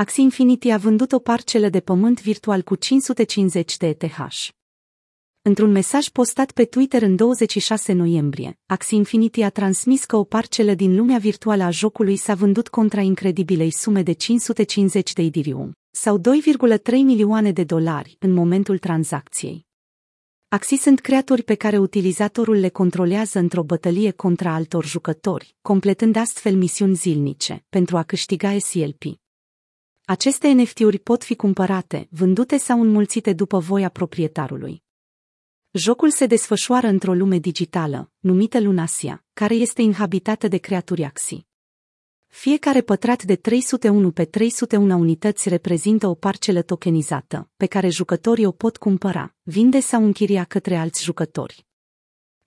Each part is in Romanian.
Axie Infinity a vândut o parcelă de pământ virtual cu 550 de ETH. Într-un mesaj postat pe Twitter în 26 noiembrie, Axie Infinity a transmis că o parcelă din lumea virtuală a jocului s-a vândut contra incredibilei sume de 550 de Ethereum, sau 2,3 milioane de dolari în momentul tranzacției. Axi sunt creaturi pe care utilizatorul le controlează într-o bătălie contra altor jucători, completând astfel misiuni zilnice, pentru a câștiga SLP. Aceste NFT-uri pot fi cumpărate, vândute sau înmulțite după voia proprietarului. Jocul se desfășoară într-o lume digitală, numită Lunasia, care este inhabitată de creaturi Axi. Fiecare pătrat de 301 pe 301 unități reprezintă o parcelă tokenizată, pe care jucătorii o pot cumpăra, vinde sau închiria către alți jucători.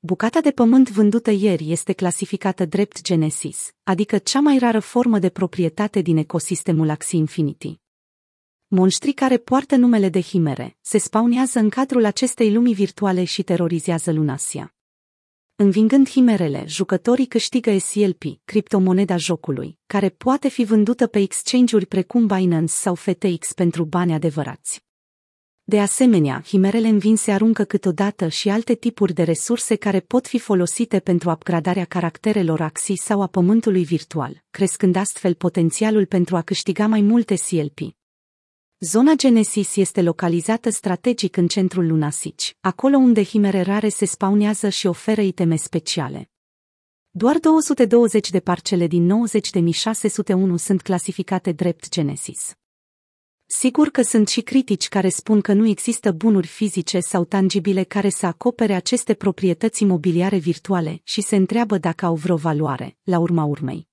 Bucata de pământ vândută ieri este clasificată drept Genesis, adică cea mai rară formă de proprietate din ecosistemul Axie Infinity. Monștrii care poartă numele de Himere se spawnează în cadrul acestei lumii virtuale și terorizează Lunasia. Învingând himerele, jucătorii câștigă SLP, criptomoneda jocului, care poate fi vândută pe exchange-uri precum Binance sau FTX pentru bani adevărați. De asemenea, himerele învinse aruncă câteodată și alte tipuri de resurse care pot fi folosite pentru upgradarea caracterelor axii sau a pământului virtual, crescând astfel potențialul pentru a câștiga mai multe CLP. Zona Genesis este localizată strategic în centrul Lunasici, acolo unde himere rare se spawnează și oferă iteme speciale. Doar 220 de parcele din 90.601 sunt clasificate drept Genesis. Sigur că sunt și critici care spun că nu există bunuri fizice sau tangibile care să acopere aceste proprietăți imobiliare virtuale și se întreabă dacă au vreo valoare, la urma urmei.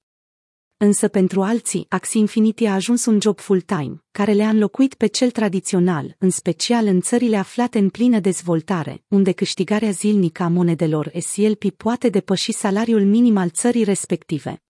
Însă pentru alții, Axie Infinity a ajuns un job full-time, care le-a înlocuit pe cel tradițional, în special în țările aflate în plină dezvoltare, unde câștigarea zilnică a monedelor SLP poate depăși salariul minim al țării respective.